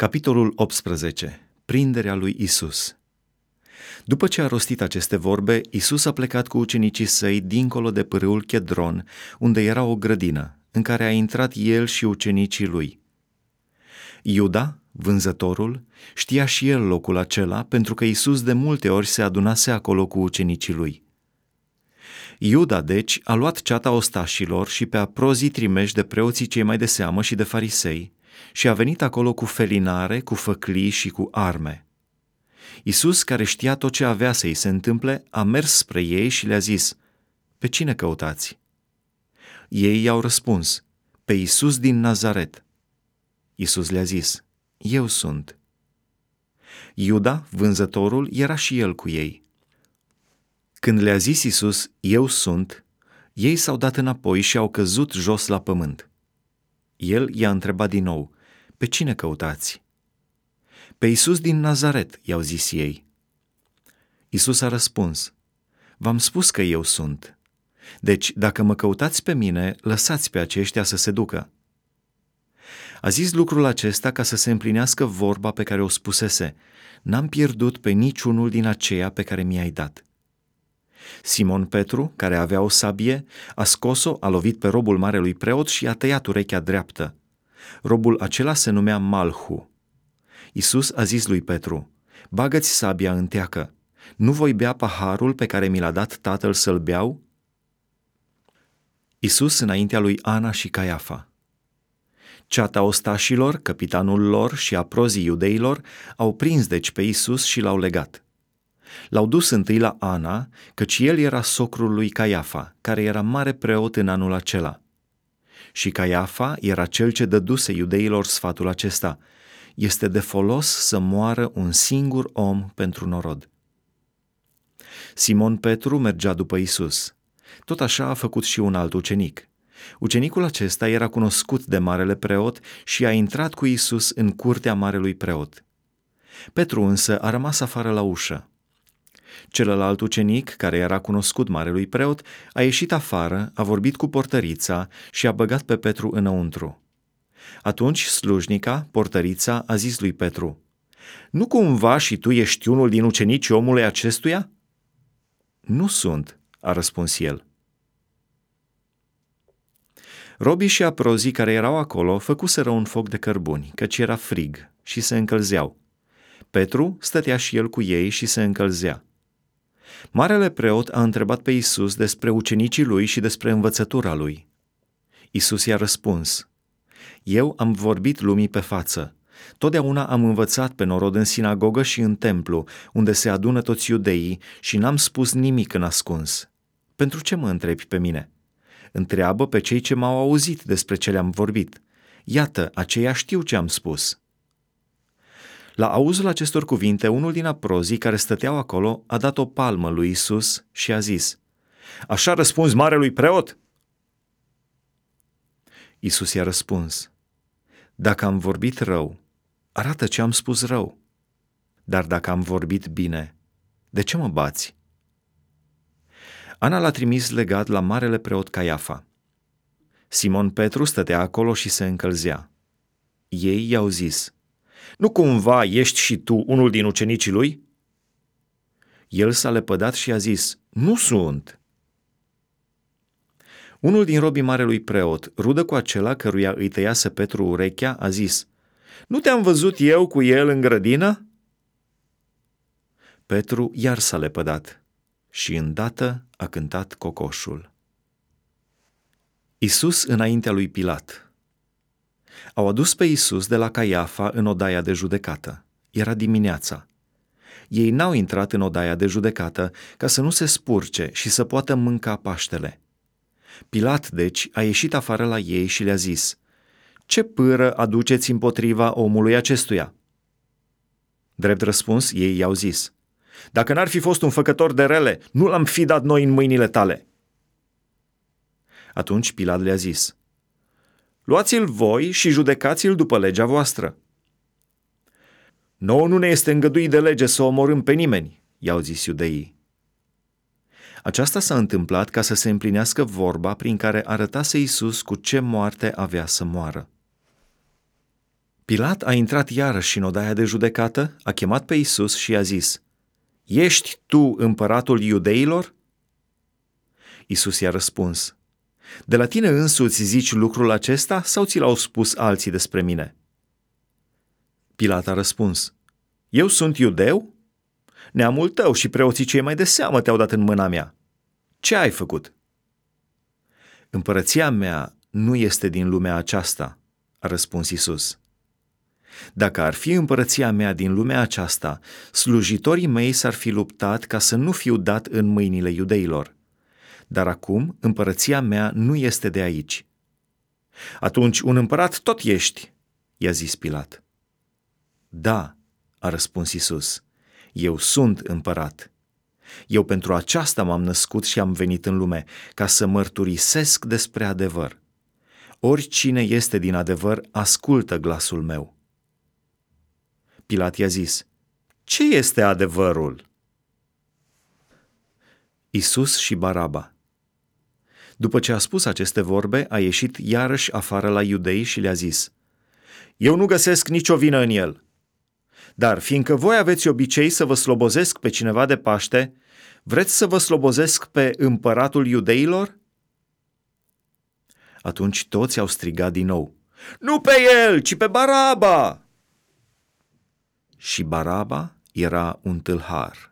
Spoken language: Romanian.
Capitolul 18. Prinderea lui Isus. După ce a rostit aceste vorbe, Isus a plecat cu ucenicii săi dincolo de pârâul Chedron, unde era o grădină, în care a intrat el și ucenicii lui. Iuda, vânzătorul, știa și el locul acela, pentru că Isus de multe ori se adunase acolo cu ucenicii lui. Iuda, deci, a luat ceata ostașilor și pe aprozii trimeși de preoții cei mai de seamă și de farisei, și a venit acolo cu felinare, cu făclii și cu arme. Isus, care știa tot ce avea să-i se întâmple, a mers spre ei și le-a zis, Pe cine căutați? Ei i-au răspuns, Pe Isus din Nazaret. Isus le-a zis, Eu sunt. Iuda, vânzătorul, era și el cu ei. Când le-a zis Isus, Eu sunt, ei s-au dat înapoi și au căzut jos la pământ. El i-a întrebat din nou, pe cine căutați? Pe Isus din Nazaret, i-au zis ei. Isus a răspuns, v-am spus că eu sunt. Deci, dacă mă căutați pe mine, lăsați pe aceștia să se ducă. A zis lucrul acesta ca să se împlinească vorba pe care o spusese, n-am pierdut pe niciunul din aceia pe care mi-ai dat. Simon Petru, care avea o sabie, a scos-o, a lovit pe robul marelui preot și a tăiat urechea dreaptă. Robul acela se numea Malhu. Isus a zis lui Petru, bagă-ți sabia în teacă. Nu voi bea paharul pe care mi l-a dat tatăl să-l beau? Isus înaintea lui Ana și Caiafa. Ceata ostașilor, capitanul lor și aprozii iudeilor au prins deci pe Isus și l-au legat. L-au dus întâi la Ana, căci el era socrul lui Caiafa, care era mare preot în anul acela. Și Caiafa era cel ce dăduse iudeilor sfatul acesta. Este de folos să moară un singur om pentru norod. Simon Petru mergea după Isus. Tot așa a făcut și un alt ucenic. Ucenicul acesta era cunoscut de marele preot și a intrat cu Isus în curtea marelui preot. Petru însă a rămas afară la ușă. Celălalt ucenic, care era cunoscut marelui preot, a ieșit afară, a vorbit cu portărița și a băgat pe Petru înăuntru. Atunci slujnica, portărița, a zis lui Petru, Nu cumva și tu ești unul din ucenicii omului acestuia?" Nu sunt," a răspuns el. Robii și aprozii care erau acolo făcuseră un foc de cărbuni, căci era frig, și se încălzeau. Petru stătea și el cu ei și se încălzea. Marele preot a întrebat pe Isus despre ucenicii lui și despre învățătura lui. Isus i-a răspuns, Eu am vorbit lumii pe față. Totdeauna am învățat pe norod în sinagogă și în templu, unde se adună toți iudeii și n-am spus nimic în ascuns. Pentru ce mă întrebi pe mine? Întreabă pe cei ce m-au auzit despre ce le-am vorbit. Iată, aceia știu ce am spus. La auzul acestor cuvinte, unul din aprozii care stăteau acolo a dat o palmă lui Isus și a zis, Așa răspunzi marelui preot? Isus i-a răspuns, Dacă am vorbit rău, arată ce am spus rău. Dar dacă am vorbit bine, de ce mă bați? Ana l-a trimis legat la marele preot Caiafa. Simon Petru stătea acolo și se încălzea. Ei i-au zis, nu cumva ești și tu unul din ucenicii lui? El s-a lepădat și a zis, Nu sunt. Unul din robii marelui preot, rudă cu acela căruia îi tăiase Petru urechea, a zis, Nu te-am văzut eu cu el în grădină? Petru iar s-a lepădat și îndată a cântat cocoșul. Isus înaintea lui Pilat – au adus pe Isus de la Caiafa în odaia de judecată. Era dimineața. Ei n-au intrat în odaia de judecată ca să nu se spurce și să poată mânca Paștele. Pilat, deci, a ieșit afară la ei și le-a zis, Ce pâră aduceți împotriva omului acestuia? Drept răspuns, ei i-au zis, Dacă n-ar fi fost un făcător de rele, nu l-am fi dat noi în mâinile tale. Atunci Pilat le-a zis, Luați-l voi și judecați-l după legea voastră. Nouă nu ne este îngăduit de lege să omorâm pe nimeni, i-au zis iudeii. Aceasta s-a întâmplat ca să se împlinească vorba prin care arătase Iisus cu ce moarte avea să moară. Pilat a intrat iarăși în odaia de judecată, a chemat pe Isus și i-a zis, Ești tu împăratul iudeilor? Isus i-a răspuns, De la tine însuți zici lucrul acesta sau ți l-au spus alții despre mine? Pilat a răspuns, Eu sunt iudeu? Neamul tău și preoții cei mai de seamă te-au dat în mâna mea. Ce ai făcut? Împărăția mea nu este din lumea aceasta, a răspuns Isus. Dacă ar fi împărăția mea din lumea aceasta, slujitorii mei s-ar fi luptat ca să nu fiu dat în mâinile iudeilor. Dar acum împărăția mea nu este de aici. Atunci un împărat tot ești, i-a zis Pilat. Da, a răspuns Isus, eu sunt împărat. Eu pentru aceasta m-am născut și am venit în lume, ca să mărturisesc despre adevăr. Oricine este din adevăr, ascultă glasul meu. Pilat i-a zis, Ce este adevărul? Isus și Baraba După ce a spus aceste vorbe, a ieșit iarăși afară la iudei și le-a zis, Eu nu găsesc nicio vină în el. Dar fiindcă voi aveți obicei să vă slobozesc pe cineva de Paște, vreți să vă slobozesc pe împăratul iudeilor? Atunci toți au strigat din nou, Nu pe el, ci pe Baraba! și Baraba era un tâlhar.